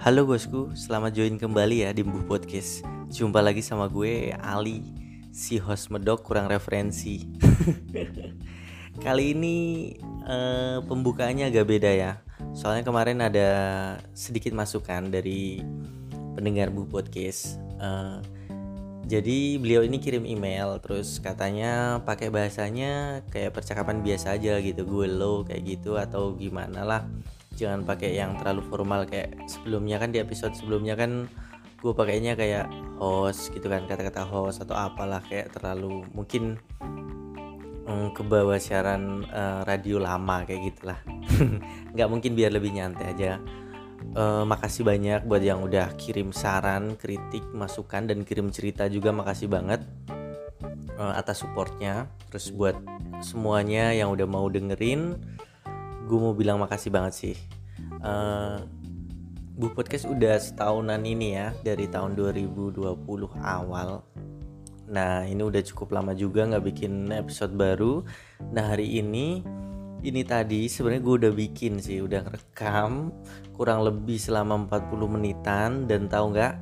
Halo bosku, selamat join kembali ya di Mbu Podcast. Jumpa lagi sama gue, Ali Si host medok kurang referensi. Kali ini uh, pembukaannya agak beda ya. Soalnya kemarin ada sedikit masukan dari pendengar Bu Podcast. Uh, Jadi beliau ini kirim email Terus katanya pakai bahasanya kayak percakapan biasa aja gitu. Gue lo kayak gitu atau gimana lah jangan pakai yang terlalu formal kayak sebelumnya kan di episode sebelumnya kan gue pakainya kayak host gitu kan kata-kata host atau apalah kayak terlalu mungkin um, ke bawah siaran uh, radio lama kayak gitulah. Nggak mungkin biar lebih nyantai aja. Uh, makasih banyak buat yang udah kirim saran kritik masukan dan kirim cerita juga makasih banget uh, atas supportnya. Terus buat semuanya yang udah mau dengerin gue mau bilang makasih banget sih. Uh, Bu Podcast udah setahunan ini ya dari tahun 2020 awal. Nah ini udah cukup lama juga nggak bikin episode baru. Nah hari ini ini tadi sebenarnya gue udah bikin sih udah rekam kurang lebih selama 40 menitan. Dan tahu nggak?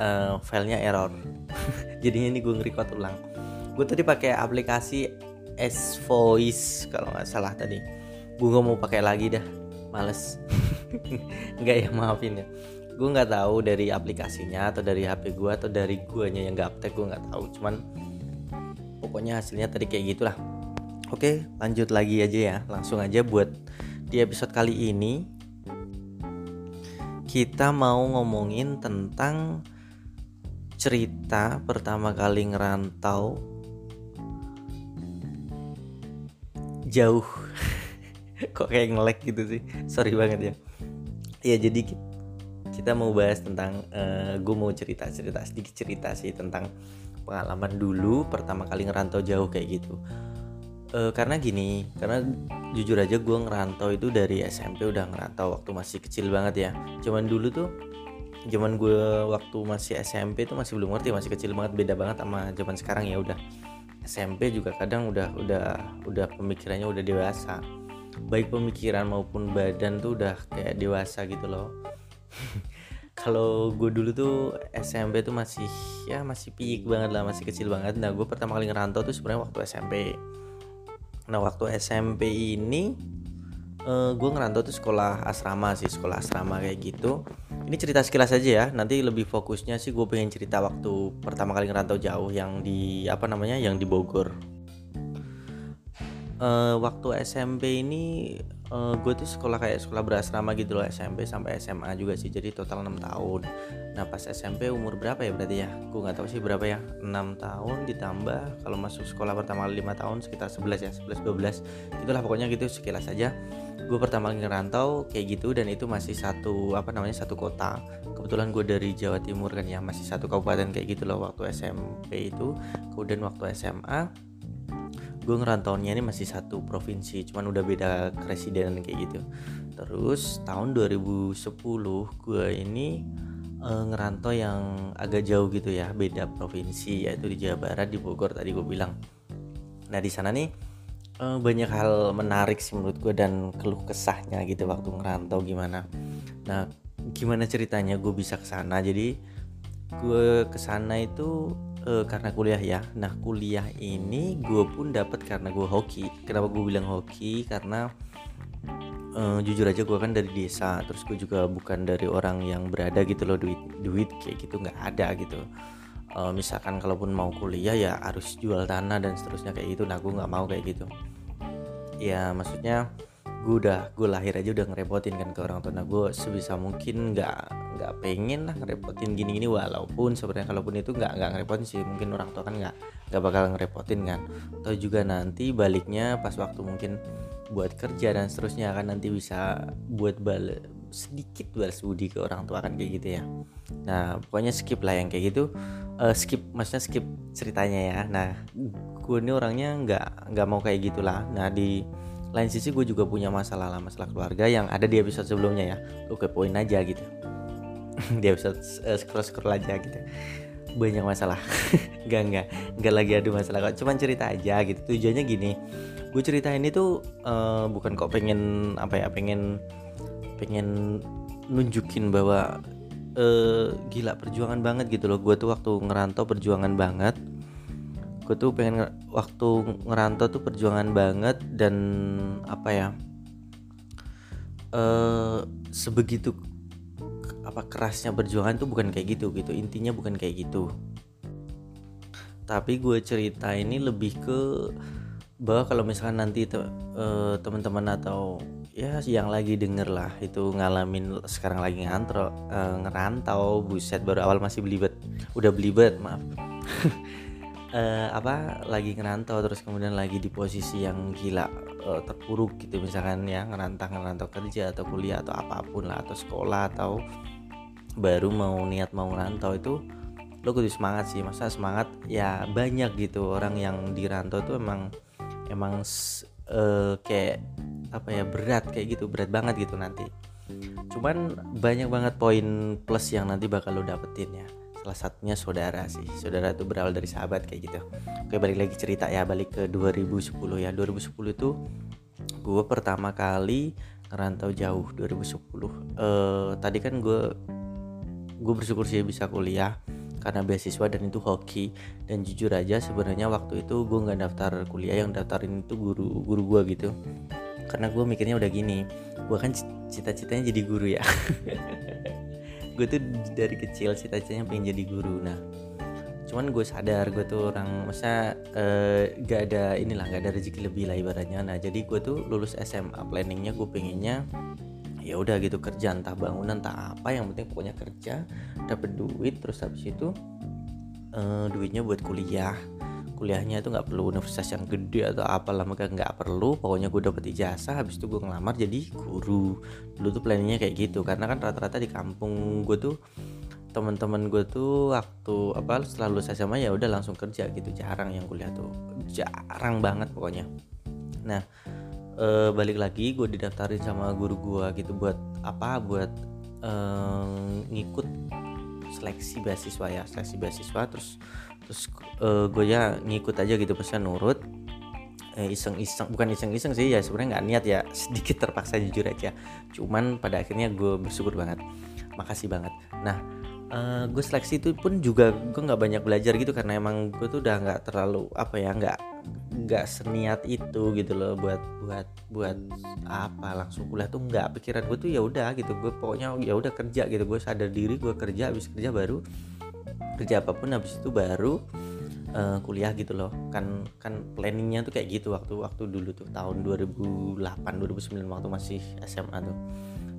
Uh, filenya error. Jadinya ini gue nge-record ulang. Gue tadi pakai aplikasi S Voice kalau nggak salah tadi gue mau pakai lagi dah. Males. Nggak ya maafin ya. Gue nggak tahu dari aplikasinya atau dari HP gue atau dari guanya yang gaptek gue nggak tahu. Cuman pokoknya hasilnya tadi kayak gitulah. Oke lanjut lagi aja ya. Langsung aja buat di episode kali ini kita mau ngomongin tentang cerita pertama kali ngerantau jauh kok kayak ngelek gitu sih? Sorry banget ya. Ya jadi kita mau bahas tentang uh, eh, gue mau cerita cerita sedikit cerita sih tentang pengalaman dulu pertama kali ngerantau jauh kayak gitu. Uh, karena gini karena jujur aja gue ngerantau itu dari SMP udah ngerantau waktu masih kecil banget ya. Cuman dulu tuh zaman gue waktu masih SMP tuh masih belum ngerti masih kecil banget beda banget sama zaman sekarang ya udah. SMP juga kadang udah udah udah pemikirannya udah dewasa baik pemikiran maupun badan tuh udah kayak dewasa gitu loh. Kalau gue dulu tuh SMP tuh masih ya masih piik banget lah masih kecil banget. Nah gue pertama kali ngerantau tuh sebenarnya waktu SMP nah waktu SMP ini uh, gue ngerantau tuh sekolah asrama sih sekolah asrama kayak gitu. Ini cerita sekilas aja ya nanti lebih fokusnya sih gue pengen cerita waktu pertama kali ngerantau jauh yang di apa namanya yang di Bogor uh, waktu SMP ini uh, gue tuh sekolah kayak sekolah berasrama gitu loh SMP sampai SMA juga sih jadi total 6 tahun. Nah pas SMP umur berapa ya berarti ya? Gue nggak tahu sih berapa ya 6 tahun ditambah kalau masuk sekolah pertama 5 tahun sekitar 11 ya 11 12 itulah pokoknya gitu sekilas saja gue pertama kali ngerantau kayak gitu dan itu masih satu apa namanya satu kota. Kebetulan gue dari Jawa Timur kan ya masih satu kabupaten kayak gitu loh waktu SMP itu. Kemudian waktu SMA gue ngerantaunya ini masih satu provinsi cuman udah beda presiden kayak gitu. Terus tahun 2010 gue ini uh, ngerantau yang agak jauh gitu ya beda provinsi yaitu di Jawa Barat di Bogor tadi gue bilang. Nah di sana nih uh, banyak hal menarik sih menurut gue dan keluh kesahnya gitu waktu ngerantau gimana. Nah gimana ceritanya gue bisa ke sana jadi gue ke sana itu uh, karena kuliah ya. Nah kuliah ini gue pun dapat karena gue hoki. Kenapa gue bilang hoki? Karena uh, jujur aja gue kan dari desa terus gue juga bukan dari orang yang berada gitu loh duit duit kayak gitu nggak ada gitu. Uh, misalkan kalaupun mau kuliah ya harus jual tanah dan seterusnya kayak gitu. Nah gue nggak mau kayak gitu. Ya maksudnya gue udah gue lahir aja udah ngerepotin kan ke orang tua. Nah gue sebisa mungkin nggak nggak pengen lah ngerepotin gini-gini. Walaupun sebenarnya kalaupun itu nggak nggak ngerepotin sih. Mungkin orang tua kan nggak nggak bakal ngerepotin kan. Atau juga nanti baliknya pas waktu mungkin buat kerja dan seterusnya kan nanti bisa buat bal sedikit balas budi ke orang tua kan kayak gitu ya. Nah pokoknya skip lah yang kayak gitu. Uh, skip maksudnya skip ceritanya ya. Nah gue ini orangnya nggak nggak mau kayak gitulah. Nah di lain sisi gue juga punya masalah lah masalah keluarga yang ada di episode sebelumnya ya. Lu poin aja gitu. Di episode uh, scroll scroll aja gitu. Banyak masalah. Nggak nggak. Nggak lagi ada masalah kok. Cuman cerita aja gitu. Tujuannya gini. Gue cerita ini tuh uh, bukan kok pengen apa ya pengen pengen nunjukin bahwa uh, gila perjuangan banget gitu loh. Gue tuh waktu ngerantau perjuangan banget gue tuh pengen waktu ngerantau tuh perjuangan banget dan apa ya uh, sebegitu apa kerasnya perjuangan tuh bukan kayak gitu gitu intinya bukan kayak gitu. Tapi gue cerita ini lebih ke bahwa kalau misalkan nanti te, uh, teman-teman atau ya yang lagi denger lah itu ngalamin sekarang lagi ngantro uh, ngerantau buset baru awal masih belibet udah belibet maaf uh, apa lagi ngerantau terus kemudian lagi di posisi yang gila uh, terpuruk gitu. Misalkan ya ngerantau ngerantau kerja atau kuliah atau apa pun lah atau sekolah atau baru mau niat mau ngerantau itu lo kudu semangat sih. Masa semangat? Ya banyak gitu orang yang dirantau tuh emang emang uh, kayak apa ya berat kayak gitu berat banget gitu nanti. Cuman banyak banget poin plus yang nanti bakal lo dapetin ya salah satunya saudara sih. Saudara itu berawal dari sahabat kayak gitu. Oke balik lagi cerita ya balik ke 2010 ya. 2010 itu gue pertama kali ngerantau jauh 2010 uh, eh, tadi kan gue gue bersyukur sih bisa kuliah karena beasiswa dan itu hoki. Dan jujur aja sebenarnya waktu itu gue nggak daftar kuliah yang daftarin itu guru guru gue gitu. Karena gue mikirnya udah gini gue kan cita-citanya jadi guru ya gue tuh dari kecil cita-citanya pengen jadi guru. Nah cuman gue sadar gue tuh orang masa uh, gak ada inilah gak ada rezeki lebih lah ibaratnya. Nah jadi gue tuh lulus SMA planningnya gue pengennya ya udah gitu kerja entah bangunan entah apa yang penting pokoknya kerja dapat duit terus habis itu uh, duitnya buat kuliah kuliahnya itu nggak perlu universitas yang gede atau apalah mereka nggak perlu. Pokoknya gue dapet ijazah habis itu gue ngelamar jadi guru. Dulu tuh planningnya kayak gitu karena kan rata-rata di kampung gue tuh teman-teman gue tuh waktu apa setelah lulus SMA ya udah langsung kerja gitu. Jarang yang kuliah tuh. Jarang banget pokoknya. Nah uh, balik lagi gue didaftarin sama guru gue gitu buat apa buat uh, ngikut seleksi beasiswa ya. Seleksi beasiswa terus terus uh, gue ya ngikut aja gitu pesan nurut. Iseng-iseng bukan iseng-iseng sih ya sebenarnya nggak niat ya sedikit terpaksa jujur aja. Cuman pada akhirnya gue bersyukur banget. Makasih banget. Nah uh, gue seleksi itu pun juga gue nggak banyak belajar gitu karena emang gue tuh udah nggak terlalu apa ya nggak nggak seniat itu gitu loh buat buat buat apa langsung kuliah tuh nggak. Pikiran gue tuh ya udah gitu gue pokoknya ya udah kerja gitu. Gue sadar diri gue kerja habis kerja baru kerja apa pun habis itu baru uh, kuliah gitu loh. Kan kan planningnya tuh kayak gitu waktu waktu dulu tuh tahun 2008 2009 waktu masih SMA tuh.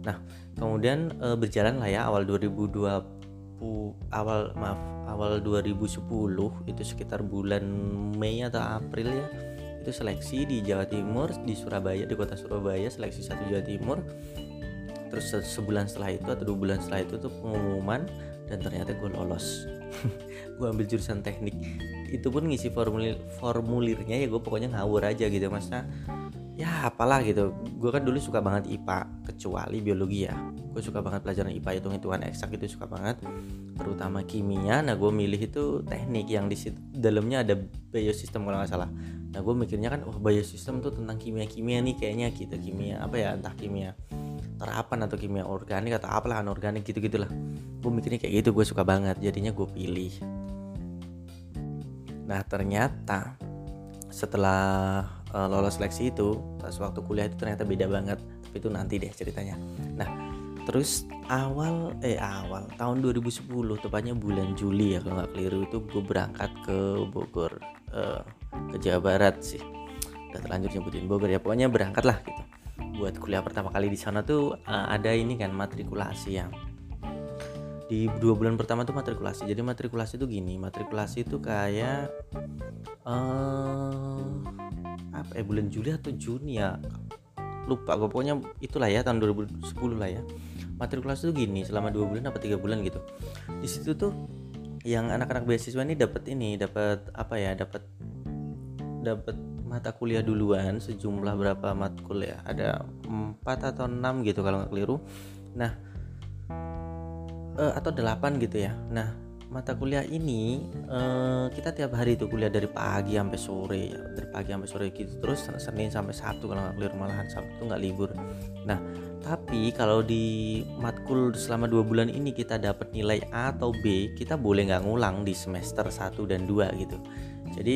Nah kemudian uh, berjalan lah ya awal 2020 awal maaf awal 2010 itu sekitar bulan Mei atau April ya itu seleksi di Jawa Timur di Surabaya di kota Surabaya seleksi satu Jawa Timur. Terus sebulan setelah itu atau dua bulan setelah itu tuh pengumuman dan ternyata gue lolos gue ambil jurusan teknik. Itu pun ngisi formulir formulirnya ya gue pokoknya ngawur aja gitu masa ya apalah gitu. Gue kan dulu suka banget IPA kecuali biologi ya. Gue suka banget pelajaran IPA hitung hitungan eksak itu suka banget. Terutama kimia nah gue milih itu teknik yang di situ dalamnya ada biosistem kalau nggak salah. Nah gue mikirnya kan oh biosistem tuh tentang kimia kimia nih kayaknya gitu kimia apa ya entah kimia terapan atau kimia organik atau apalah anorganik gitu gitulah gue mikirnya kayak gitu gue suka banget. Jadinya gue pilih. Nah ternyata setelah uh, lolos seleksi itu pas waktu kuliah itu ternyata beda banget tapi itu nanti deh ceritanya. Nah terus awal eh awal tahun 2010 tepatnya bulan Juli ya kalau nggak keliru itu gue berangkat ke Bogor uh, ke Jawa Barat sih. Udah terlanjur nyebutin Bogor ya pokoknya berangkat lah gitu. Buat kuliah pertama kali di sana tuh uh, ada ini kan matrikulasi yang di dua bulan pertama tuh matrikulasi. Jadi matrikulasi itu gini matrikulasi itu kayak uh, eh bulan Juli atau Juni ya? Lupa gue pokoknya itulah ya tahun 2010 lah ya. Matrikulasi itu gini selama dua bulan apa tiga bulan gitu. Di situ tuh yang anak-anak beasiswa ini dapat ini dapat apa ya dapat dapat mata kuliah duluan sejumlah berapa mata kuliah ada empat atau enam gitu kalau nggak keliru. Nah uh, atau delapan gitu ya. Nah mata kuliah ini uh, kita tiap hari itu kuliah dari pagi sampai sore ya dari pagi sampai sore gitu. Terus senin sampai sabtu kalau nggak kuliah malahan sabtu nggak libur. Nah tapi kalau di matkul selama dua bulan ini kita dapat nilai A atau B kita boleh nggak ngulang di semester 1 dan 2 gitu. Jadi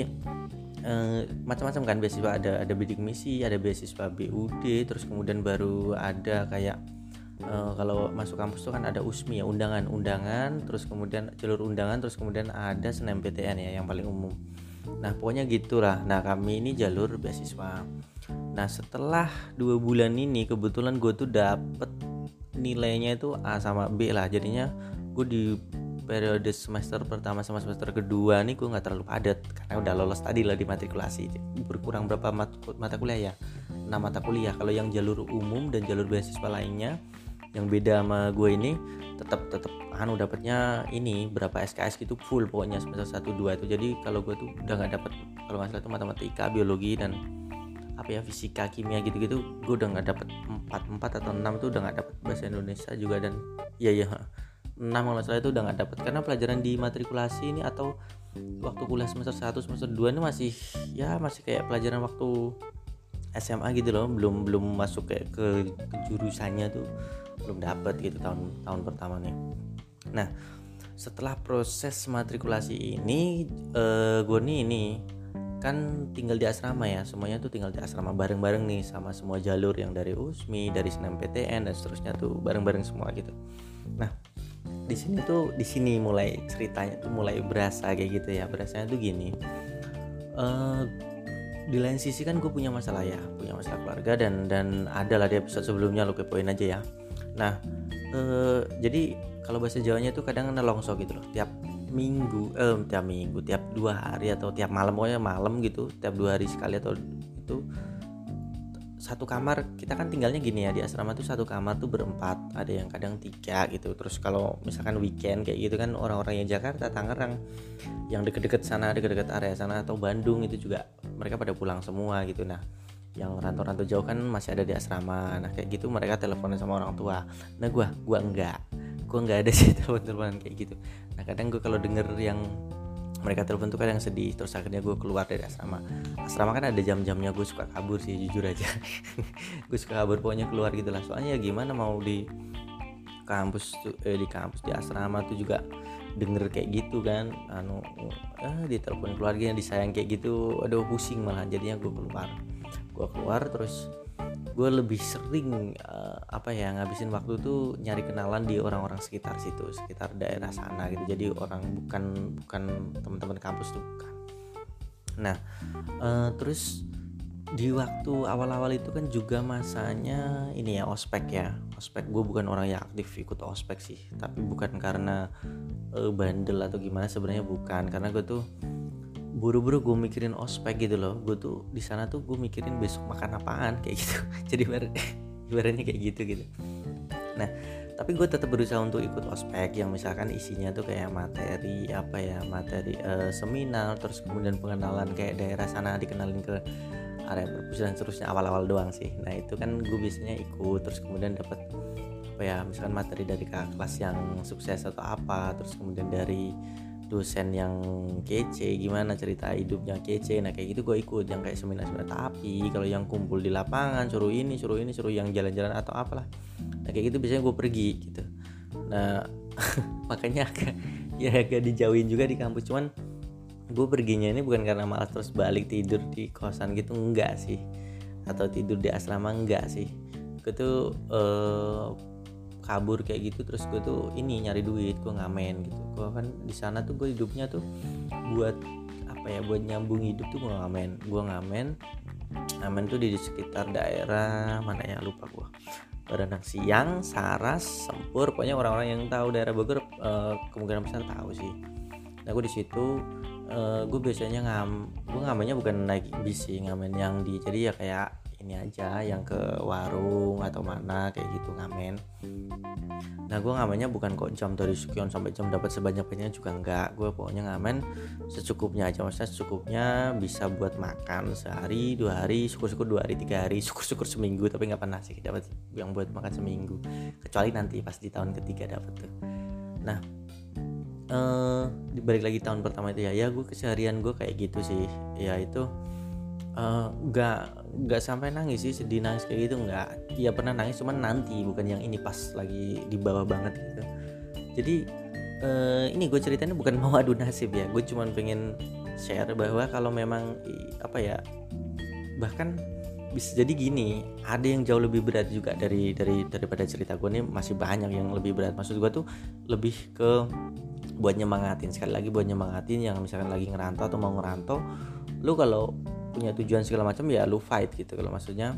uh, macam-macam kan beasiswa ada ada bidik misi ada beasiswa BUD terus kemudian baru ada kayak uh, kalau masuk kampus itu kan ada USMI ya undangan-undangan terus kemudian jalur undangan terus kemudian ada SNMPTN ya yang paling umum. Nah pokoknya gitulah. Nah kami ini jalur beasiswa. Nah setelah dua bulan ini kebetulan gue tuh dapet nilainya itu A sama B lah. Jadinya gue di periode semester pertama sama semester kedua nih gue nggak terlalu padat. Karena udah lolos tadi lah di matrikulasi. Berkurang berapa mata kuliah ya? 6 mata kuliah. Kalau yang jalur umum dan jalur beasiswa lainnya yang beda sama gue ini tetap tetap anu dapatnya ini berapa SKS gitu full pokoknya semester 1 2 itu. Jadi kalau gue tuh udah nggak dapat kalau nggak salah itu matematika biologi dan apa ya fisika kimia gitu-gitu gue udah nggak dapat 4 4 atau 6 tuh udah nggak dapat bahasa Indonesia juga. Dan iya iya 6 kalau salah itu udah nggak dapat karena pelajaran di matrikulasi ini atau waktu kuliah semester 1 semester 2 ini masih ya masih kayak pelajaran waktu SMA gitu loh. Belum belum masuk kayak ke, ke jurusannya tuh belum dapat gitu tahun tahun pertama nih nah setelah proses matrikulasi ini uh, gue nih ini kan tinggal di asrama ya semuanya tuh tinggal di asrama bareng-bareng nih sama semua jalur yang dari USMI dari SNMPTN dan seterusnya tuh bareng-bareng semua gitu. Nah di sini tuh di sini mulai ceritanya tuh mulai berasa kayak gitu ya. Berasanya tuh gini uh, di lain sisi kan gue punya masalah ya punya masalah keluarga dan dan ada lah di episode sebelumnya lo kepoin aja ya nah eh, jadi kalau bahasa Jawanya itu kadang nelongso gitu loh. Tiap minggu eh tiap minggu tiap dua hari atau tiap malam pokoknya malam gitu tiap dua hari sekali atau itu satu kamar kita kan tinggalnya gini ya di asrama tuh satu kamar tuh berempat ada yang kadang tiga gitu. Terus kalau misalkan weekend kayak gitu kan orang-orang yang Jakarta Tangerang yang deket-deket sana deket-deket area sana atau Bandung itu juga mereka pada pulang semua gitu. Nah yang rantau-rantau jauh kan masih ada di asrama. Nah kayak gitu mereka teleponan sama orang tua. Nah gue gue enggak. Gue enggak ada sih telepon-teleponan kayak gitu. Nah kadang gue kalau denger yang mereka telepon tuh kadang sedih terus akhirnya gue keluar dari asrama. Asrama kan ada jam-jamnya gue suka kabur sih jujur aja. Gue suka kabur pokoknya keluar gitu lah. Soalnya ya gimana mau di kampus tuh eh, di kampus di asrama tuh juga denger kayak gitu kan. Anu eh, di telepon keluarga yang disayang kayak gitu. Aduh pusing malah jadinya gue keluar gue keluar terus gue lebih sering uh, apa ya ngabisin waktu tuh nyari kenalan di orang-orang sekitar situ sekitar daerah sana gitu. Jadi orang bukan bukan teman-teman kampus tuh bukan. Nah uh, terus di waktu awal-awal itu kan juga masanya ini ya ospek ya. Ospek gue bukan orang yang aktif ikut ospek sih. Tapi bukan karena uh, bandel atau gimana sebenarnya bukan. Karena gue tuh buru-buru gue mikirin ospek gitu loh. Gue tuh di sana tuh gue mikirin besok makan apaan kayak gitu. Jadi ibaratnya kayak gitu gitu. Nah tapi gue tetap berusaha untuk ikut ospek yang misalkan isinya tuh kayak materi apa ya materi uh, seminar terus kemudian pengenalan kayak daerah sana dikenalin ke area perpus dan seterusnya awal-awal doang sih. Nah itu kan gue biasanya ikut terus kemudian dapat apa ya misalkan materi dari kelas yang sukses atau apa terus kemudian dari dosen yang kece gimana cerita hidupnya kece. Nah kayak gitu gue ikut yang kayak seminar-seminar. Tapi kalau yang kumpul di lapangan suruh ini suruh ini suruh yang jalan-jalan atau apalah. Nah kayak gitu biasanya gue pergi gitu. Nah makanya agak ya agak dijauhin juga di kampus. Cuman gue perginya ini bukan karena malas terus balik tidur di kosan gitu enggak sih. Atau tidur di asrama enggak sih. Gue tuh uh, kabur kayak gitu terus gue tuh ini nyari duit gue ngamen gitu. Gue kan di sana tuh gue hidupnya tuh buat apa ya buat nyambung hidup tuh gue ngamen gue ngamen ngamen tuh di sekitar daerah mana ya lupa gue Berenang Siang, Saras, Sempur, pokoknya orang-orang yang tahu daerah Bogor uh, kemungkinan besar tahu sih. Nah gue di situ uh, gue biasanya ngam, gue ngamennya bukan naik bis sih, ngamen yang di jadi ya kayak ini aja yang ke warung atau mana kayak gitu ngamen. Nah gue ngamennya bukan kok jam dari sekian sampai jam dapat sebanyak banyaknya juga enggak. Gue pokoknya ngamen secukupnya aja maksudnya secukupnya bisa buat makan sehari dua hari syukur-syukur dua hari tiga hari syukur-syukur seminggu tapi nggak pernah sih dapat yang buat makan seminggu. Kecuali nanti pas di tahun ketiga dapat tuh. Nah uh, dibalik lagi tahun pertama itu ya. Ya gue keseharian gue kayak gitu sih. Ya itu nggak uh, nggak sampai nangis sih sedih nangis kayak gitu nggak. Ya pernah nangis cuman nanti bukan yang ini pas lagi di bawah banget gitu. Jadi uh, ini gue ceritanya bukan mau adu nasib ya. Gue cuman pengen share bahwa kalau memang apa ya bahkan bisa jadi gini ada yang jauh lebih berat juga dari dari daripada cerita gue nih masih banyak yang lebih berat. Maksud gue tuh lebih ke buat nyemangatin. Sekali lagi buat nyemangatin yang misalkan lagi ngerantau atau mau ngerantau lu kalau punya tujuan segala macam ya lu fight gitu. Kalau maksudnya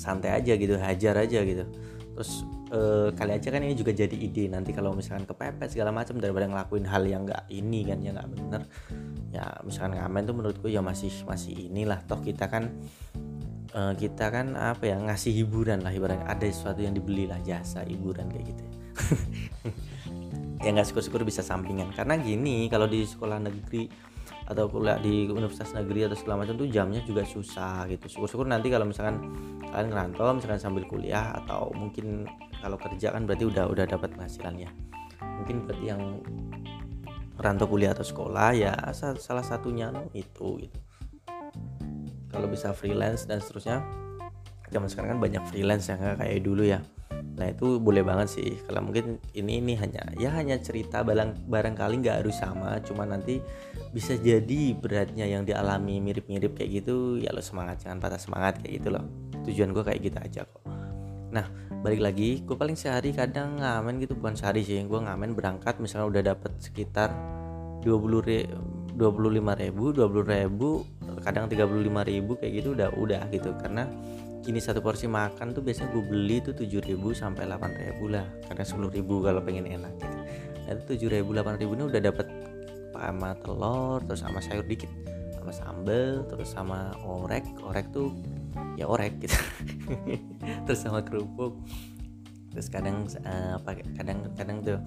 santai aja gitu hajar aja gitu. Terus eh, kali aja kan ini juga jadi ide. Nanti kalau misalkan kepepet segala macam daripada ngelakuin hal yang nggak ini kan ya nggak bener ya misalkan ngamen tuh menurutku ya masih masih inilah. Toh kita kan eh, kita kan apa ya ngasih hiburan lah ibaratnya. Ada sesuatu yang dibeli lah jasa hiburan kayak gitu. Ya nggak syukur-syukur bisa sampingan. Karena gini kalau di sekolah negeri atau kuliah di universitas negeri atau segala macam tuh jamnya juga susah gitu. Syukur-syukur nanti kalau misalkan kalian ngerantau misalkan sambil kuliah atau mungkin kalau kerja kan berarti udah udah dapat penghasilan ya mungkin berarti yang rantau kuliah atau sekolah ya salah satunya itu gitu. Kalau bisa freelance dan seterusnya zaman sekarang kan banyak freelance yang kayak dulu ya nah itu boleh banget sih. Kalau mungkin ini ini hanya ya hanya cerita barang barangkali nggak harus sama cuma nanti bisa jadi beratnya yang dialami mirip-mirip kayak gitu ya lo semangat jangan patah semangat kayak gitu loh. Tujuan gue kayak gitu aja kok. Nah balik lagi gue paling sehari kadang ngamen gitu bukan sehari sih gue ngamen berangkat misalnya udah dapet sekitar 20 re, 25 ribu 20 ribu kadang 35 ribu kayak gitu udah udah gitu. Karena kini satu porsi makan tuh biasanya gue beli tuh tujuh ribu sampai delapan ribu lah. Karena sepuluh ribu kalau pengen enak gitu. Nah itu tujuh ribu delapan ribu ini udah dapat sama telur terus sama sayur dikit sama sambel terus sama orek. Orek tuh ya orek gitu. Terus sama kerupuk. Terus kadang uh, pakai kadang kadang tuh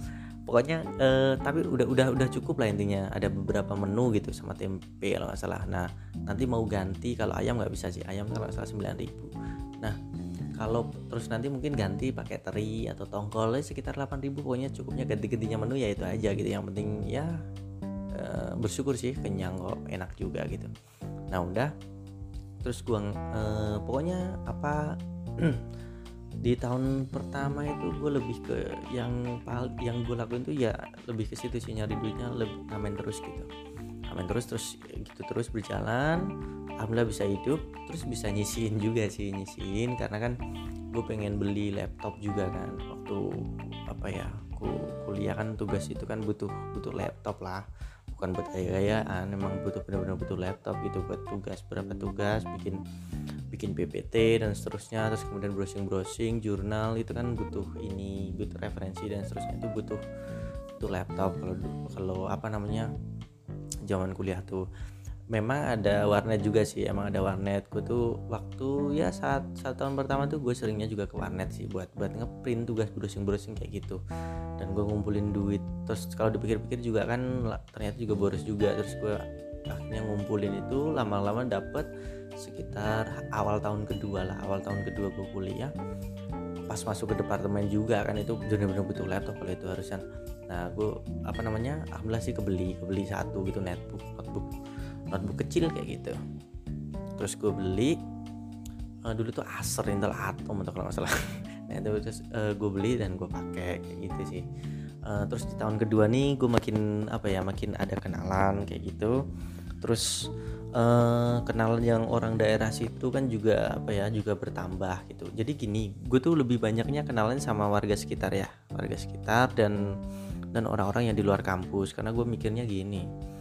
pokoknya uh, tapi udah udah udah cukup lah intinya. Ada beberapa menu gitu sama tempe kalau nggak salah. Nah nanti mau ganti kalau ayam nggak bisa sih. Ayam kalau nggak salah sembilan ribu. Nah kalau terus nanti mungkin ganti pakai teri atau tongkol sekitar 8000 pokoknya cukupnya ganti-gantinya menu ya itu aja gitu. Yang penting ya e, bersyukur sih kenyang kok enak juga gitu. Nah udah. Terus gua e, pokoknya apa di tahun pertama itu gue lebih ke yang yang gue lakuin tuh ya lebih ke situ sih nyari duitnya lebih ngamen terus gitu. Ngamen terus terus gitu terus berjalan alhamdulillah bisa hidup terus bisa nyisihin juga sih nyisihin karena kan gue pengen beli laptop juga kan. Waktu apa ya kuliah kan tugas itu kan butuh butuh laptop lah bukan buat gaya-gayaan memang butuh benar-benar butuh laptop gitu buat tugas berapa tugas bikin bikin PPT dan seterusnya terus kemudian browsing-browsing jurnal itu kan butuh ini butuh referensi dan seterusnya itu butuh butuh laptop. Kalau kalau apa namanya zaman kuliah tuh memang ada warnet juga sih emang ada warnet. Gue tuh waktu ya saat satu tahun pertama tuh gue seringnya juga ke warnet sih buat buat ngeprint tugas browsing browsing kayak gitu. Dan gue ngumpulin duit. Terus kalau dipikir-pikir juga kan ternyata juga boros juga. Terus gue akhirnya ngumpulin itu lama-lama dapet sekitar awal tahun kedua lah awal tahun kedua gue kuliah. Pas masuk ke departemen juga kan itu benar-benar butuh laptop kalau itu harusan nah gue apa namanya alhamdulillah sih kebeli kebeli satu gitu netbook notebook notebook kecil kayak gitu. Terus gue beli uh, dulu tuh Acer Intel Atom atau kalau nggak salah. Nah itu terus uh, gue beli dan gue pakai kayak gitu sih. Uh, terus di tahun kedua nih gue makin apa ya makin ada kenalan kayak gitu. Terus uh, kenalan yang orang daerah situ kan juga apa ya juga bertambah gitu. Jadi gini gue tuh lebih banyaknya kenalan sama warga sekitar ya. Warga sekitar dan dan orang-orang yang di luar kampus. Karena gue mikirnya gini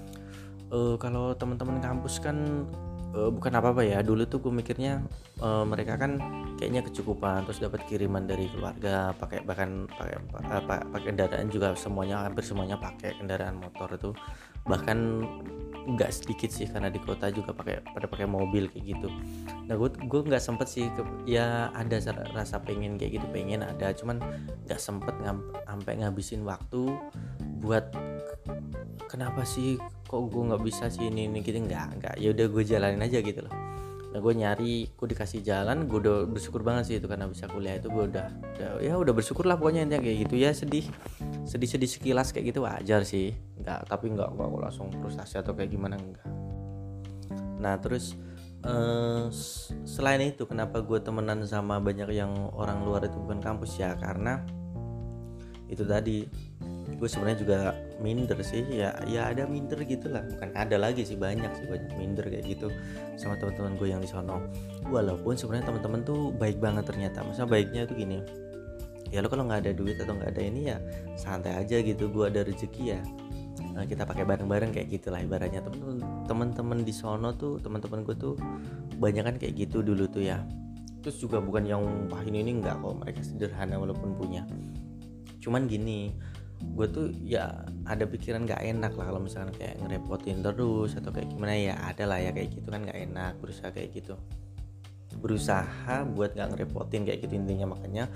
uh, kalau teman-teman kampus kan uh, bukan apa-apa ya. Dulu tuh gue mikirnya uh, mereka kan kayaknya kecukupan terus dapat kiriman dari keluarga pakai bahkan pakai pakai kendaraan juga semuanya hampir semuanya pakai kendaraan motor itu. Bahkan nggak sedikit sih karena di kota juga pakai pada pakai mobil kayak gitu. Nah gue gue nggak sempet sih ke, ya ada rasa pengen kayak gitu pengen ada. Cuman nggak sempet sampai ngabisin waktu buat kenapa sih kok gue nggak bisa sih ini ini gitu. Nggak nggak. Ya udah gue jalanin aja gitu loh. Nah gue nyari gue dikasih jalan gue udah bersyukur banget sih itu karena bisa kuliah itu gue udah, udah ya udah bersyukur lah pokoknya intinya kayak gitu. Ya sedih sedih-sedih sekilas kayak gitu wajar sih. Nggak tapi nggak kok langsung frustasi atau kayak gimana enggak nah terus uh, selain itu kenapa gue temenan sama banyak yang orang luar itu bukan kampus ya? Karena itu tadi gue sebenarnya juga minder sih ya ya ada minder gitulah. Bukan ada lagi sih banyak sih banyak minder kayak gitu sama teman-teman gue yang di sono. Walaupun sebenarnya teman-teman tuh baik banget ternyata. Masa baiknya tuh gini ya lo kalau nggak ada duit atau nggak ada ini ya santai aja gitu gue ada rezeki ya nah, kita pakai bareng-bareng kayak gitulah ibaratnya. Teman-teman di sono tuh teman-teman gue tuh banyak kan kayak gitu dulu tuh ya. Terus juga bukan yang wah ini ini nggak kok. Mereka sederhana walaupun punya. Cuman gini gue tuh ya ada pikiran gak enak lah kalau misalkan kayak ngerepotin terus atau kayak gimana ya ada lah ya kayak gitu kan gak enak berusaha kayak gitu. Berusaha buat gak ngerepotin kayak gitu intinya makanya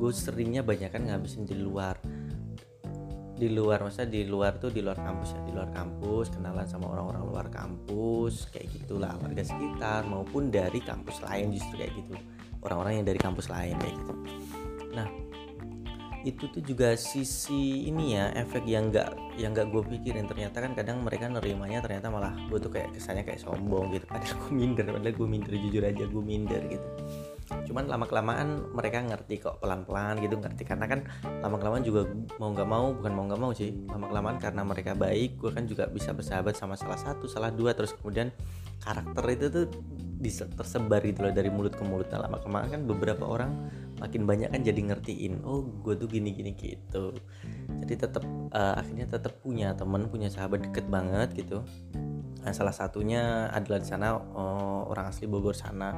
gue seringnya banyak kan ngabisin di luar. Di luar masa di luar tuh di luar kampus ya di luar kampus kenalan sama orang-orang luar kampus kayak gitulah warga sekitar maupun dari kampus lain justru kayak gitu. Orang-orang yang dari kampus lain kayak gitu. Nah itu tuh juga sisi ini ya efek yang enggak yang enggak gue pikirin. Ternyata kan kadang mereka nerimanya ternyata malah gue tuh kayak kesannya kayak sombong gitu. Padahal gue minder padahal gue minder jujur aja gue minder gitu. Cuman lama kelamaan mereka ngerti kok pelan pelan gitu ngerti. Karena kan lama kelamaan juga mau nggak mau bukan mau nggak mau sih. Lama kelamaan karena mereka baik gue kan juga bisa bersahabat sama salah satu salah dua. Terus kemudian karakter itu tuh tersebar gitu loh dari mulut ke mulut. Nah, lama kelamaan kan beberapa orang makin banyak kan jadi ngertiin oh gue tuh gini gini gitu. Jadi tetap uh, eh, akhirnya tetap punya temen punya sahabat deket banget gitu. Nah, salah satunya adalah di sana oh, orang asli Bogor sana.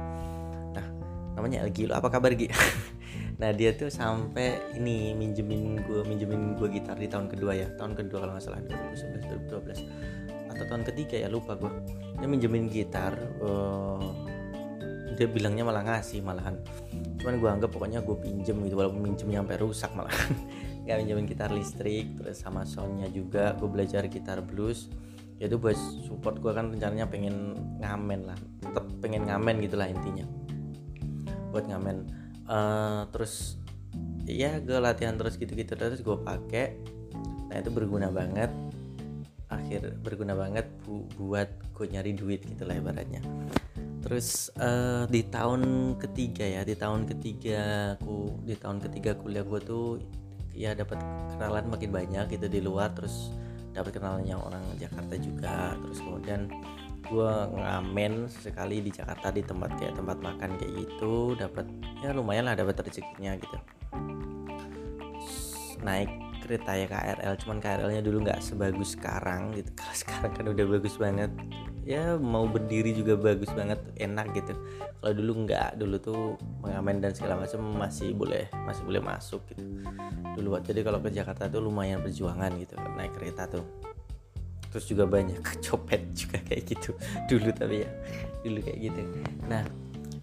Nah namanya Elgi lo apa kabar Gi? Nah dia tuh sampai ini minjemin gue minjemin gue gitar di tahun kedua ya. Tahun kedua kalau nggak salah 2011 2012 atau tahun ketiga ya lupa gue dia minjemin gitar uh, dia bilangnya malah ngasih malahan cuman gue anggap pokoknya gue pinjem gitu walaupun pinjemnya sampai rusak malah. Nggak pinjemin gitar listrik terus sama soundnya juga. Gue belajar gitar blues. Ya itu buat support gue kan rencananya pengen ngamen lah. Tetap pengen ngamen gitulah intinya. Buat ngamen. Uh, terus ya gue latihan terus gitu-gitu terus gue pakai nah itu berguna banget. Akhir berguna banget bu buat gue nyari duit gitu lah ibaratnya terus uh, di tahun ketiga ya di tahun ketiga aku di tahun ketiga kuliah gue tuh ya dapat kenalan makin banyak gitu di luar terus dapat kenalan yang orang Jakarta juga. Terus kemudian gue ngamen sekali di Jakarta di tempat kayak tempat makan kayak gitu dapat ya lumayan lah dapat rezekinya gitu. Naik kereta ya KRL cuman KRL-nya dulu nggak sebagus sekarang gitu. Kalau sekarang kan udah bagus banget ya mau berdiri juga bagus banget enak gitu. Kalau dulu nggak dulu tuh mengamen dan segala macam masih boleh masih boleh masuk gitu. Dulu jadi kalau ke Jakarta tuh lumayan perjuangan gitu naik kereta tuh. Terus juga banyak copet juga kayak gitu dulu tapi ya dulu kayak gitu. Nah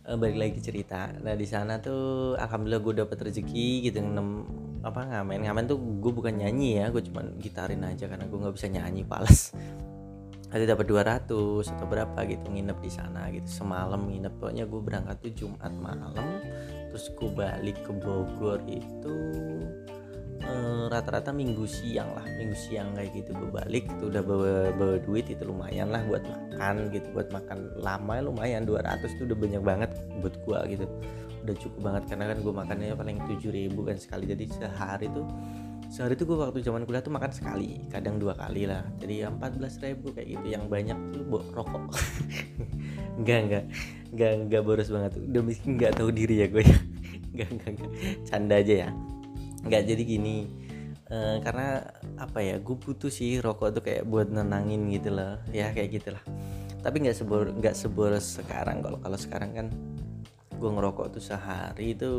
eh, balik lagi cerita. Nah di sana tuh alhamdulillah gue dapet rezeki gitu nem apa ngamen. Ngamen tuh gue bukan nyanyi ya gue cuman gitarin aja karena gue nggak bisa nyanyi pales ada dapat 200 atau berapa gitu nginep di sana gitu. Semalam nginep pokoknya gue berangkat tuh Jumat malam terus gue balik ke Bogor itu eh, rata-rata minggu siang lah minggu siang kayak gitu. Gue balik itu udah bawa bawa duit itu lumayan lah buat makan gitu buat makan lama lumayan 200 tuh udah banyak banget buat gue gitu. Udah cukup banget karena kan gue makannya paling 7000 kan sekali. Jadi sehari tuh sehari itu gue waktu zaman kuliah tuh makan sekali kadang dua kali lah. Jadi ya 14 ribu kayak gitu yang banyak tuh buat rokok. Enggak enggak enggak enggak boros banget. Udah miskin enggak tahu diri ya gue ya. Enggak enggak enggak canda aja ya. Enggak jadi gini uh, karena apa ya gue butuh sih rokok tuh kayak buat nenangin gitu loh. Ya kayak gitulah tapi nggak sebor nggak seboros sekarang. Kalau kalau sekarang kan gue ngerokok tuh sehari itu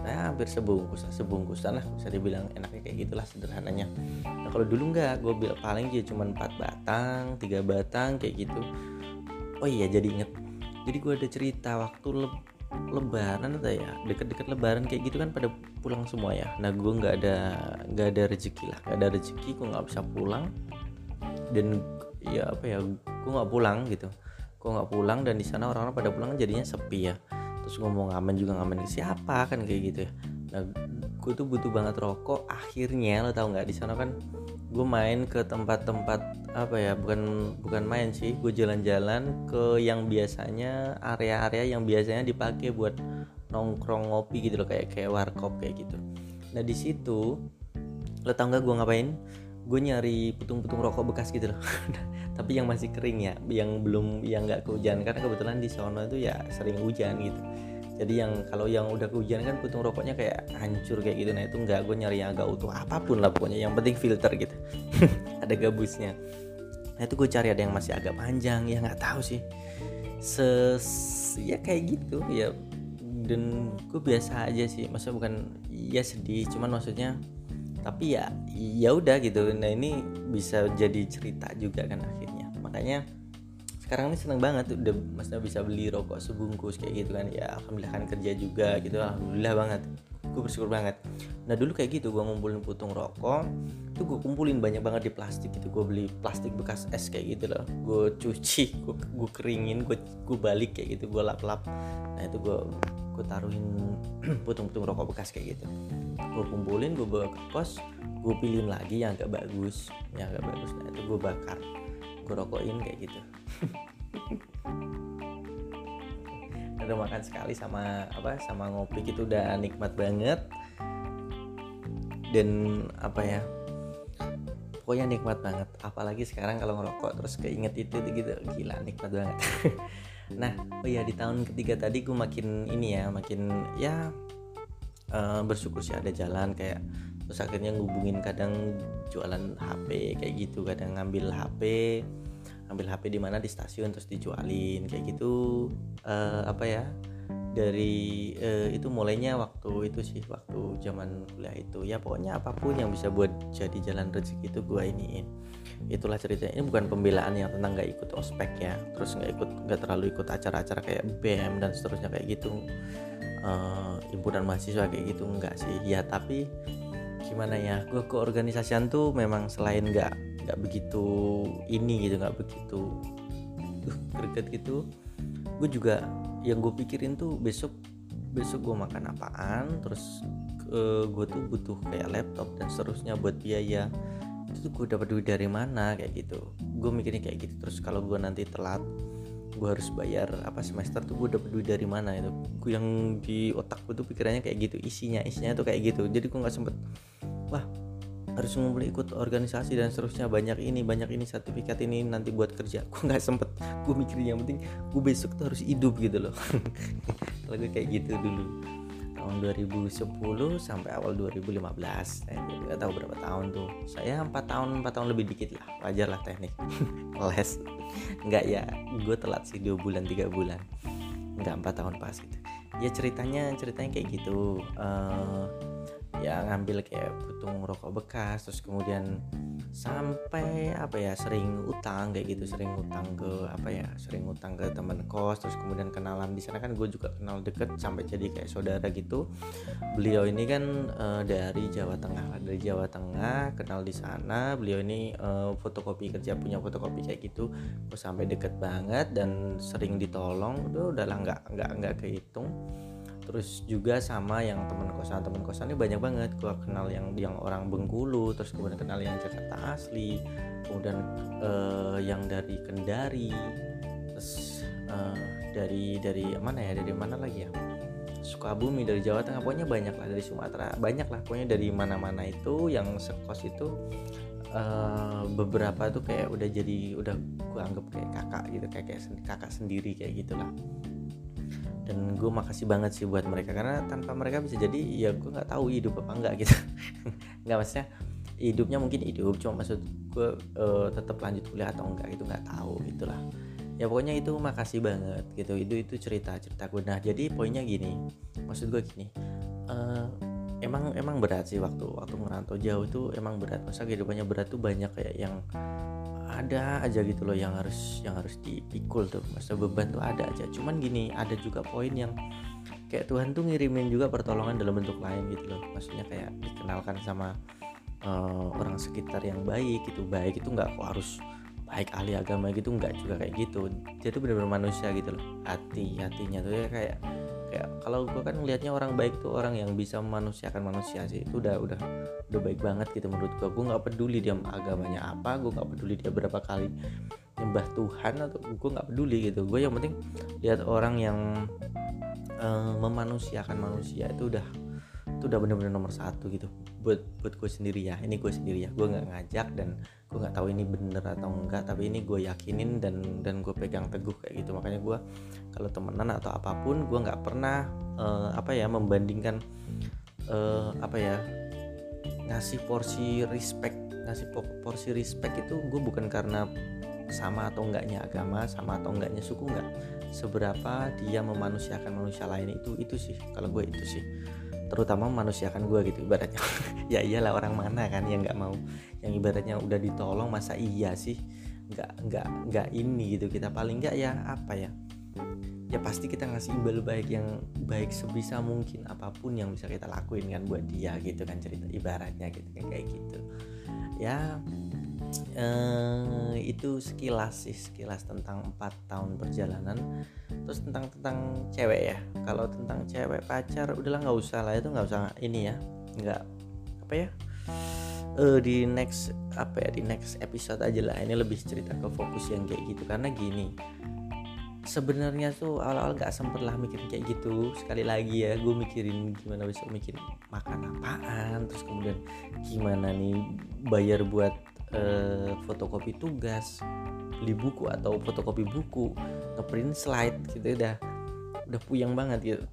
ya hampir sebungkus lah sebungkusan lah bisa dibilang enaknya kayak gitulah sederhananya. Nah kalau dulu nggak gue bilang paling dia cuma 4 batang tiga batang kayak gitu. Oh iya jadi inget. Jadi gue ada cerita waktu le lebaran atau ya deket-deket lebaran kayak gitu kan pada pulang semua ya. Nah gue nggak ada nggak ada rezeki lah nggak ada rezeki gue nggak bisa pulang. Dan ya apa ya gue nggak pulang gitu. Gue nggak pulang dan di sana orang-orang pada pulang jadinya sepi ya terus ngomong ngamen juga ngamen ke siapa kan kayak gitu ya. Nah gue tuh butuh banget rokok akhirnya lo tau nggak di sana kan gue main ke tempat-tempat apa ya bukan bukan main sih gue jalan-jalan ke yang biasanya area-area yang biasanya dipakai buat nongkrong ngopi gitu loh kayak kayak warkop kayak gitu. Nah di situ lo tau nggak gue ngapain gue nyari putung-putung rokok bekas gitu loh. Tapi yang masih kering ya yang belum yang nggak kehujanan karena kebetulan di sono itu ya sering hujan gitu. Jadi yang kalau yang udah kehujanan kan putung rokoknya kayak hancur kayak gitu. Nah itu nggak gue nyari yang agak utuh apa pun lah pokoknya. Yang penting filter gitu. Ada gabusnya. Nah itu gue cari ada yang masih agak panjang. Ya nggak tahu sih. Ses ya kayak gitu. Ya dan gue biasa aja sih. Maksudnya bukan ya sedih. Cuman maksudnya tapi ya ya udah gitu. Nah ini bisa jadi cerita juga kan akhirnya. Makanya sekarang ini seneng banget udah maksudnya bisa beli rokok sebungkus kayak gitu kan. Ya alhamdulillah kan kerja juga gitu. Alhamdulillah banget gue bersyukur banget. Nah dulu kayak gitu gue ngumpulin putung rokok itu gue kumpulin banyak banget di plastik gitu. Gue beli plastik bekas es kayak gitu loh. Gue cuci gue, keringin gue gue balik kayak gitu gue lap lap nah itu gue gue taruhin putung-putung rokok bekas kayak gitu. Gue kumpulin gue bawa ke pos gue pilihin lagi yang agak bagus yang agak bagus. Nah itu gue bakar gue rokokin kayak gitu udah makan sekali sama apa sama ngopi gitu udah nikmat banget. Dan apa ya pokoknya nikmat banget. Apalagi sekarang kalau ngerokok terus keinget itu gitu. Gila nikmat banget. Nah oh ya di tahun ketiga tadi gue makin ini ya makin ya uh, bersyukur sih ada jalan kayak terus akhirnya ngubungin kadang jualan HP kayak gitu kadang ngambil HP ngambil HP di mana? Di stasiun terus dijualin kayak gitu. Uh, apa ya? Dari uh, itu mulainya waktu itu sih waktu zaman kuliah itu. Ya pokoknya apa pun yang bisa buat jadi jalan rezeki itu gue iniin. Itulah ceritanya. Ini bukan pembelaan yang tentang nggak ikut ospek ya. Terus nggak ikut nggak terlalu ikut acara-acara kayak BM dan seterusnya kayak gitu. Uh, himpunan mahasiswa kayak gitu enggak sih. Ya tapi gimana ya? Gue ke organisasian tuh memang selain nggak nggak begitu ini gitu nggak begitu uh, greget gitu. Gue juga yang gue pikirin tuh besok besok gue makan apaan terus uh, gue tuh butuh kayak laptop dan seterusnya buat biaya. Itu tuh gue dapat duit dari mana kayak gitu. Gue mikirnya kayak gitu. Terus kalau gue nanti telat gue harus bayar apa semester tuh gue dapat duit dari mana itu. Gue yang di otak gue tuh pikirannya kayak gitu isinya isinya tuh kayak gitu. Jadi gue nggak sempet wah harus ngumpul ikut organisasi dan seterusnya. Banyak ini banyak ini sertifikat ini nanti buat kerja. Gue nggak sempet gue mikirin yang penting gue besok tuh harus hidup gitu loh. Gue kayak gitu dulu. Tahun 2010 sampai awal 2015 saya nggak tahu berapa tahun tuh. Saya empat tahun empat tahun lebih dikit lah. Wajar lah teknik. Les. Nggak ya gue telat sih dua bulan tiga bulan. Nggak empat tahun pas gitu. Ya ceritanya ceritanya kayak gitu. Uh, ya ngambil kayak putung rokok bekas terus kemudian sampai apa ya sering utang kayak gitu sering utang ke apa ya sering utang ke teman kos terus kemudian kenalan. Di sana kan gue juga kenal deket sampai jadi kayak saudara gitu. Beliau ini kan uh, dari Jawa Tengah dari Jawa Tengah kenal di sana. Beliau ini uh, fotokopi kerja punya fotokopi kayak gitu. Gue sampai deket banget dan sering ditolong. Udah udah lah nggak nggak nggak kehitung terus juga sama yang teman kosan teman kosan ini banyak banget. Gua kenal yang yang orang Bengkulu terus kemudian kenal yang Jakarta asli kemudian uh, yang dari Kendari terus uh, dari dari mana ya? Dari mana lagi ya? Sukabumi dari Jawa Tengah. Pokoknya banyak lah dari Sumatera. Banyak lah. Pokoknya dari mana-mana itu yang sekos itu uh, beberapa tuh kayak udah jadi udah gue anggap kayak kakak gitu kayak kayak kakak sendiri kayak gitulah dan gue makasih banget sih buat mereka. Karena tanpa mereka bisa jadi ya gue nggak tahu hidup apa enggak gitu. Nggak maksudnya hidupnya mungkin hidup cuma maksud gue uh, tetap lanjut kuliah atau enggak itu nggak tahu gitulah ya pokoknya itu makasih banget gitu. Itu itu cerita cerita gue nah jadi poinnya gini. Maksud gue gini uh, emang emang berat sih waktu waktu ngerantau. Jauh itu emang berat. Masa kehidupannya berat tuh banyak kayak yang ada aja gitu loh yang harus yang harus dipikul tuh masa beban tuh ada aja. Cuman gini ada juga poin yang kayak Tuhan tuh ngirimin juga pertolongan dalam bentuk lain gitu loh. Maksudnya kayak dikenalkan sama uh, orang sekitar yang baik gitu. Baik itu nggak harus baik ahli agama gitu nggak juga kayak gitu. Dia tuh benar-benar manusia gitu loh. Hati hatinya tuh ya kayak kayak ya kalau gue kan ngelihatnya orang baik tuh orang yang bisa memanusiakan manusia sih. Itu udah udah udah baik banget gitu menurut gue gue nggak peduli dia agamanya apa gue nggak peduli dia berapa kali nyembah Tuhan atau gue nggak peduli gitu. Gue yang penting lihat orang yang uh, memanusiakan manusia itu udah itu udah bener-bener nomor satu gitu. Buat buat gue sendiri ya. Ini gue sendiri ya. Gue nggak ngajak dan gue nggak tahu ini bener atau enggak. Tapi ini gue yakinin dan dan gue pegang teguh kayak gitu. Makanya gue kalau temenan atau apa pun gue nggak pernah uh, apa ya membandingkan uh, apa ya ngasih porsi respect ngasih porsi respect itu gue bukan karena sama atau enggaknya agama sama atau enggaknya suku enggak. Seberapa dia memanusiakan manusia lain itu itu sih. Kalau gue itu sih terutama memanusiakan gue gitu ibaratnya. Ya iyalah orang mana kan yang nggak mau? Yang ibaratnya udah ditolong masa iya sih? Nggak nggak nggak ini gitu. Kita paling nggak ya apa ya? Ya pasti kita ngasih imbal baik yang baik sebisa mungkin apa pun yang bisa kita lakuin kan buat dia gitu kan cerita ibaratnya gitu kan kayak gitu. Ya eh, itu sekilas sih sekilas tentang empat tahun perjalanan. Terus tentang tentang cewek ya. Kalau tentang cewek pacar udahlah nggak usah lah itu nggak usah ini ya. Nggak apa ya? Uh, di next apa ya di next episode aja lah. Ini lebih cerita ke fokus yang kayak gitu. Karena gini sebenarnya tuh awal-awal gak sempet lah mikirin kayak gitu. Sekali lagi ya gue mikirin gimana besok mikirin makan apaan terus kemudian gimana nih bayar buat uh, fotokopi tugas beli buku atau fotokopi buku ngeprint slide gitu udah udah puyeng banget gitu.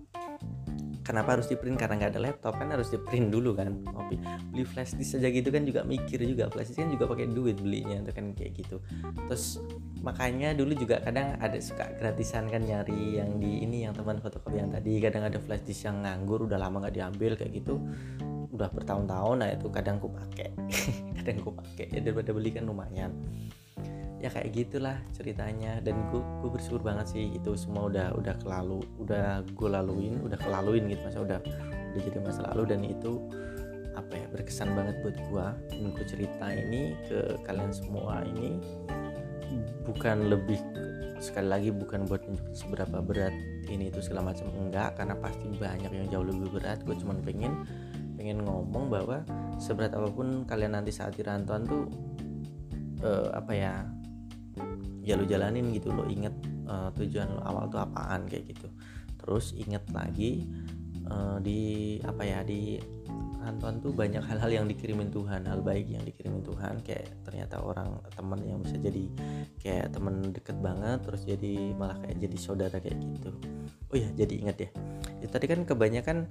Kenapa harus di print karena nggak ada laptop kan harus di print dulu kan. Kopi beli flash disk aja gitu kan juga mikir juga. Flash disk kan juga pakai duit belinya itu kan kayak gitu. Terus makanya dulu juga kadang ada suka gratisan kan nyari yang di ini yang teman fotokopi yang tadi. Kadang ada flash disk yang nganggur udah lama nggak diambil kayak gitu. Udah bertahun-tahun nah itu kadang ku pakai kadang ku pakai ya daripada beli kan lumayan. Ya kayak gitulah ceritanya. Dan gue gue bersyukur banget sih itu semua udah udah kelalu udah gue laluin udah kelaluin gitu masa udah udah jadi masa lalu. Dan itu apa ya berkesan banget buat gue dan gue cerita ini ke kalian semua ini bukan lebih sekali lagi bukan buat menunjukkan seberapa berat ini itu segala macam enggak. Karena pasti banyak yang jauh lebih berat. Gue cuma pengen pengen ngomong bahwa seberat apa pun kalian nanti saat di rantauan tuh uh, apa ya ya lu jalanin gitu lo inget uh, tujuan lo awal tuh apaan kayak gitu. Terus inget lagi uh, di apa ya di Anton tuh banyak hal-hal yang dikirimin Tuhan hal baik yang dikirimin Tuhan. Kayak ternyata orang temen yang bisa jadi kayak temen deket banget terus jadi malah kayak jadi saudara kayak gitu. Oh ya jadi inget ya. Ya tadi kan kebanyakan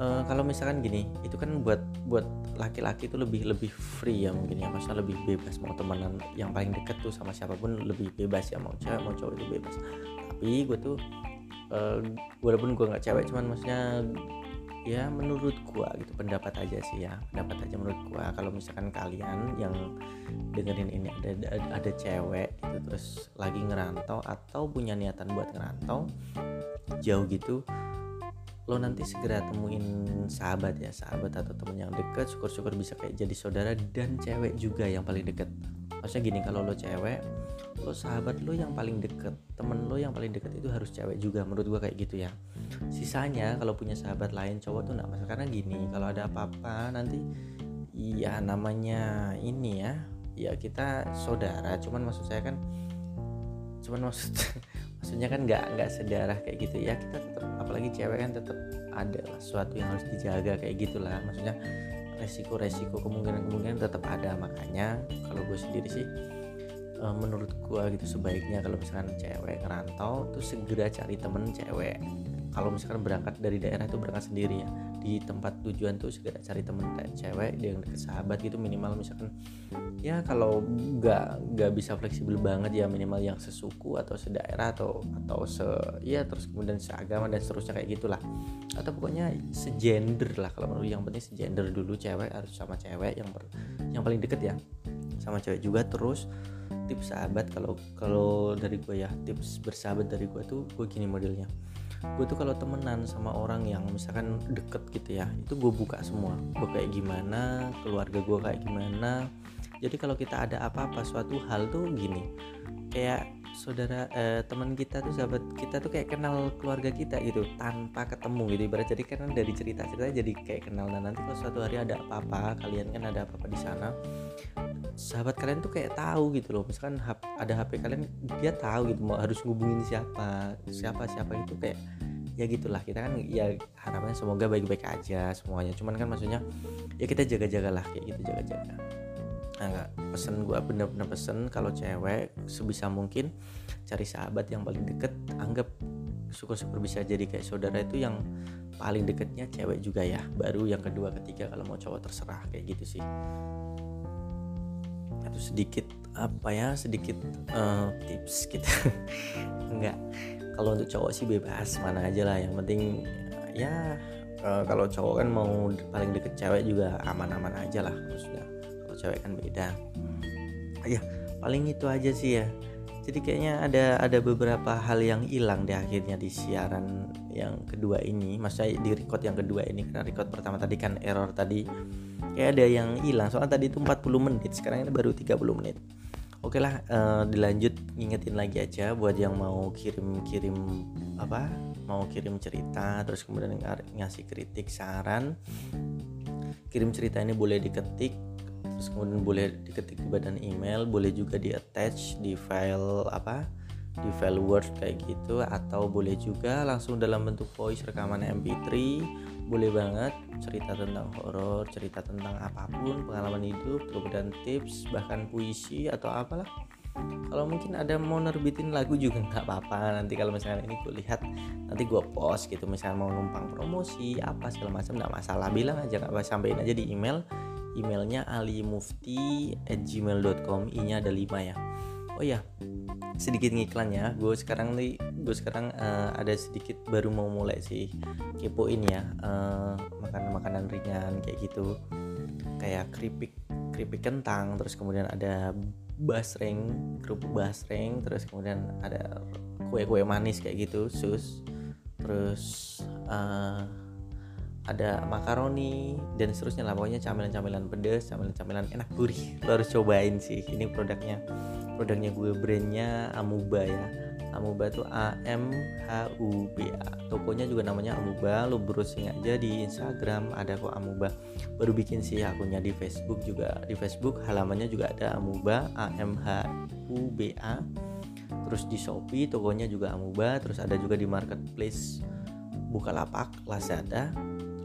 uh, kalau misalkan gini itu kan buat buat laki-laki itu lebih lebih free ya mungkin ya. Masa lebih bebas mau temenan yang paling deket tuh sama siapa pun lebih bebas ya. Mau cewek mau cowok itu bebas. Tapi gue tuh uh, walaupun gue nggak cewek cuman maksudnya ya menurut gua gitu pendapat aja sih ya. Pendapat aja menurut gua. Kalau misalkan kalian yang dengerin ini ada ada, ada cewek gitu terus lagi ngerantau atau punya niatan buat ngerantau jauh gitu lo nanti segera temuin sahabat ya sahabat atau temen yang deket syukur-syukur bisa kayak jadi saudara dan cewek juga yang paling deket. Maksudnya gini kalau lo cewek lo sahabat lo yang paling deket temen lo yang paling deket itu harus cewek juga menurut gua kayak gitu ya. Sisanya kalau punya sahabat lain cowok tuh nggak masalah karena gini kalau ada apa-apa nanti ya namanya ini ya ya kita saudara cuman maksud saya kan cuman maksud maksudnya kan nggak nggak sedarah kayak gitu. Ya kita tetap apalagi cewek kan tetap ada lah sesuatu yang harus dijaga kayak gitulah maksudnya resiko-resiko kemungkinan-kemungkinan tetap ada. Makanya kalau gue sendiri sih uh, menurut gue gitu sebaiknya kalau misalkan cewek ngerantau tuh segera cari temen cewek kalau misalkan berangkat dari daerah itu berangkat sendiri ya. Di tempat tujuan tuh segera cari temen cewek yang deket sahabat gitu minimal misalkan. Ya kalau nggak nggak bisa fleksibel banget ya minimal yang sesuku atau sedaerah atau atau se ya terus kemudian seagama dan seterusnya kayak gitulah. Atau pokoknya segender lah kalau menurut yang penting segender dulu cewek harus sama cewek yang ber, yang paling deket ya. Sama cewek juga terus tips sahabat kalau kalau dari gue ya tips bersahabat dari gue tuh gue gini modelnya gue tuh kalau temenan sama orang yang misalkan deket gitu ya itu gue buka semua. Gue kayak gimana keluarga gue kayak gimana. Jadi kalau kita ada apa-apa suatu hal tuh gini. Kayak saudara eh, teman kita tuh sahabat kita tuh kayak kenal keluarga kita gitu tanpa ketemu gitu. Ibarat jadi kan dari cerita cerita jadi kayak kenal dan nanti kalau suatu hari ada apa-apa kalian kan ada apa-apa di sana sahabat kalian tuh kayak tahu gitu loh. Misalkan ada HP kalian dia tahu gitu mau harus ngubungin siapa siapa siapa itu kayak ya gitulah. Kita kan ya harapannya semoga baik-baik aja semuanya. Cuman kan maksudnya ya kita jaga-jagalah kayak gitu jaga-jaga nah nggak pesen gue bener-bener pesen kalau cewek sebisa mungkin cari sahabat yang paling deket anggap syukur-syukur bisa jadi kayak saudara itu yang paling deketnya cewek juga ya. Baru yang kedua ketiga kalau mau cowok terserah kayak gitu sih. Itu sedikit apa ya sedikit uh, tips gitu. Enggak. Kalau untuk cowok sih bebas mana aja lah. Yang penting ya uh, kalau cowok kan mau paling deket cewek juga aman-aman aja lah maksudnya cewek kan beda. Ya paling itu aja sih ya. Jadi kayaknya ada ada beberapa hal yang hilang di akhirnya di siaran yang kedua ini. Maksudnya di record yang kedua ini karena record pertama tadi kan error tadi. Kayak ada yang hilang soalnya tadi itu 40 menit sekarang ini baru 30 menit. Oke lah uh, dilanjut ngingetin lagi aja buat yang mau kirim-kirim apa? Mau kirim cerita terus kemudian ng ngasih kritik saran. Kirim cerita ini boleh diketik terus kemudian boleh diketik di badan email boleh juga di attach di file apa di file word kayak gitu atau boleh juga langsung dalam bentuk voice rekaman mp3 boleh banget cerita tentang horor cerita tentang apa pun pengalaman hidup kemudian tips bahkan puisi atau apalah. Kalau mungkin ada mau nerbitin lagu juga nggak apa-apa nanti kalau misalnya ini gue lihat nanti gue post gitu misalnya mau numpang promosi apa segala macam nggak masalah. Bilang aja nggak apa sampaikan aja di email emailnya alimufti@gmail.com i nya ada 5 ya. Oh ya sedikit ngiklan ya. Gue sekarang nih gue sekarang uh, ada sedikit baru mau mulai sih kepoin ya uh, makanan-makanan ringan kayak gitu. Kayak keripik keripik kentang terus kemudian ada basreng kerupuk basreng terus kemudian ada kue-kue manis kayak gitu sus. Terus uh, ada makaroni dan seterusnya lah. Pokoknya camilan-camilan pedas camilan-camilan enak gurih. Lo harus cobain sih. Ini produknya produknya gue brandnya Amuba ya. Amuba tuh A M H U B A. Tokonya juga namanya Amuba. Lo browsing aja di Instagram ada kok Amuba. Baru bikin sih akunnya di Facebook juga. Di Facebook halamannya juga ada Amuba A M H U B A. Terus di Shopee tokonya juga Amuba. Terus ada juga di marketplace Bukalapak Lazada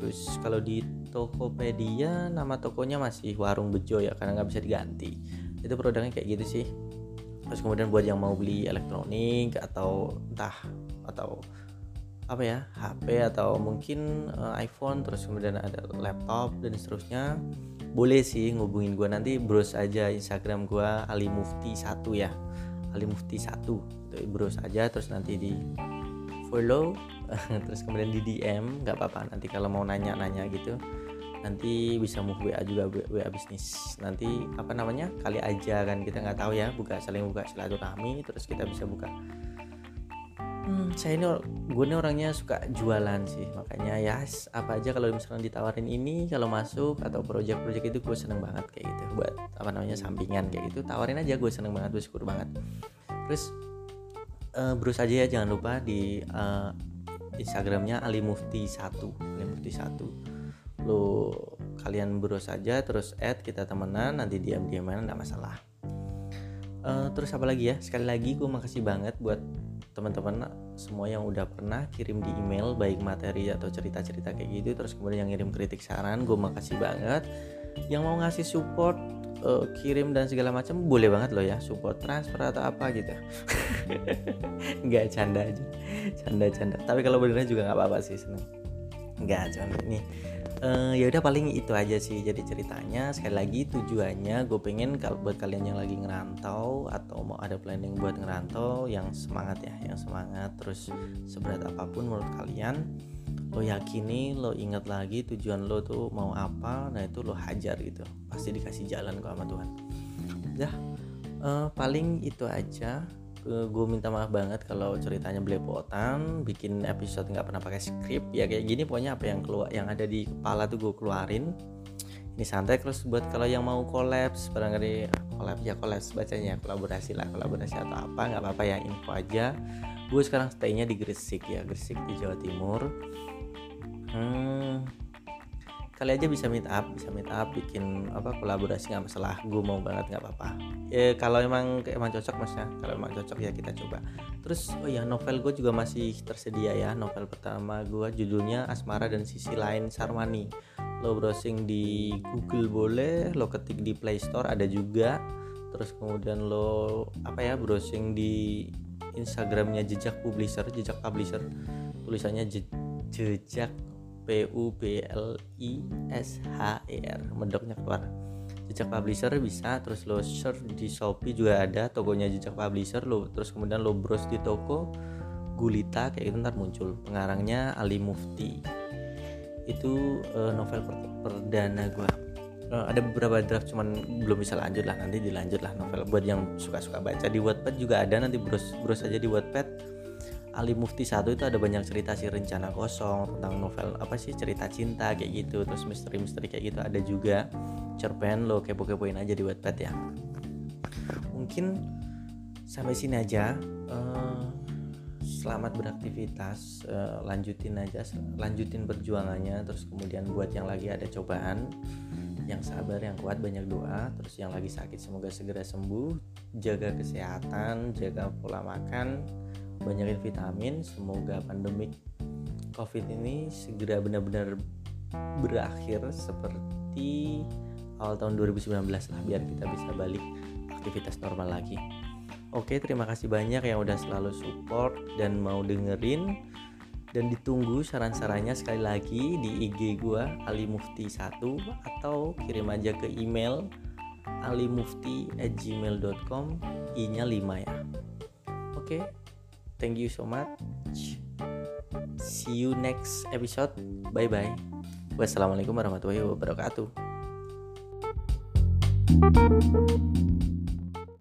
terus kalau di Tokopedia nama tokonya masih Warung Bejo ya karena nggak bisa diganti. Itu produknya kayak gitu sih. Terus kemudian buat yang mau beli elektronik atau entah atau apa ya HP atau mungkin uh, iPhone terus kemudian ada laptop dan seterusnya boleh sih ngubungin gue nanti browse aja Instagram gue Ali Mufti satu ya. Ali Mufti satu browse aja terus nanti di follow terus kemudian di DM nggak apa-apa. Nanti kalau mau nanya-nanya gitu nanti bisa move WA juga WA bisnis. Nanti apa namanya kali aja kan kita nggak tahu ya. Buka saling buka silaturahmi terus kita bisa buka. Hmm, saya ini gue ini orangnya suka jualan sih. Makanya ya apa aja kalau misalnya ditawarin ini kalau masuk atau project-project itu gue seneng banget kayak gitu. Buat apa namanya sampingan kayak gitu tawarin aja gue seneng banget bersyukur banget. Terus uh, browse aja ya jangan lupa di uh, Instagramnya Ali Mufti 1 Ali Mufti 1 lo kalian browse saja terus add kita temenan nanti diam diam mana nggak masalah. Uh, terus apa lagi ya? Sekali lagi gue makasih banget buat teman-teman semua yang udah pernah kirim di email baik materi atau cerita-cerita kayak gitu terus kemudian yang ngirim kritik saran gue makasih banget. Yang mau ngasih support uh, kirim dan segala macam boleh banget loh ya support transfer atau apa gitu. Nggak canda aja. Canda canda. Tapi kalau beneran juga nggak apa-apa sih seneng. Nggak cuman ini. Uh, ya udah paling itu aja sih jadi ceritanya. Sekali lagi tujuannya gue pengen kalau buat kalian yang lagi ngerantau atau mau ada planning buat ngerantau yang semangat ya yang semangat terus seberat apa pun menurut kalian lo yakini lo ingat lagi tujuan lo tuh mau apa nah itu lo hajar gitu. Pasti dikasih jalan kok sama Tuhan. Ya uh, paling itu aja. Uh, gue minta maaf banget kalau ceritanya belepotan bikin episode nggak pernah pakai skrip ya kayak gini pokoknya apa yang keluar yang ada di kepala tuh gue keluarin. Ini santai terus buat kalau yang mau kolaps barangkali collab ya collab bacanya. Kolaborasi lah kolaborasi atau apa nggak apa-apa ya info aja. Gue sekarang staynya di Gresik ya Gresik di Jawa Timur hmm, kali aja bisa meet up bisa meet up bikin apa kolaborasi nggak masalah. Gue mau banget nggak apa-apa. Ya kalau emang emang cocok mas ya kalau emang cocok ya kita coba. Terus oh ya novel gue juga masih tersedia ya. Novel pertama gue judulnya Asmara dan Sisi Lain Sarmani. Lo browsing di Google boleh lo ketik di Play Store ada juga. Terus kemudian lo apa ya browsing di Instagramnya jejak publisher jejak publisher. Tulisannya je, jejak P U B L I S H E R. Mendoknya keluar. Jejak publisher bisa terus lo search di Shopee juga ada. Tokonya jejak publisher lo terus kemudian lo browse di toko Gulita kayak itu ntar muncul. Pengarangnya Ali Mufti. Itu uh, novel per perdana gue uh, ada beberapa draft cuman belum bisa lanjut lah. Nanti dilanjut lah novel. Buat yang suka-suka baca di Wattpad juga ada. Nanti browse browse aja di Wattpad Ali Mufti satu itu ada banyak cerita sih rencana kosong tentang novel apa sih cerita cinta kayak gitu terus misteri-misteri kayak gitu ada juga. Cerpen lo kepo-kepoin aja di Wattpad ya. Mungkin sampai sini aja. Uh, selamat beraktivitas uh, lanjutin aja lanjutin perjuangannya terus kemudian buat yang lagi ada cobaan yang sabar yang kuat banyak doa terus yang lagi sakit semoga segera sembuh jaga kesehatan jaga pola makan banyakin vitamin semoga pandemik covid ini segera benar-benar berakhir seperti awal tahun 2019 lah biar kita bisa balik aktivitas normal lagi oke terima kasih banyak yang udah selalu support dan mau dengerin dan ditunggu saran-sarannya sekali lagi di IG gua Ali Mufti 1 atau kirim aja ke email alimufti@gmail.com i-nya 5 ya. Oke. Thank you so much. See you next episode. Bye bye. Wassalamualaikum warahmatullahi wabarakatuh.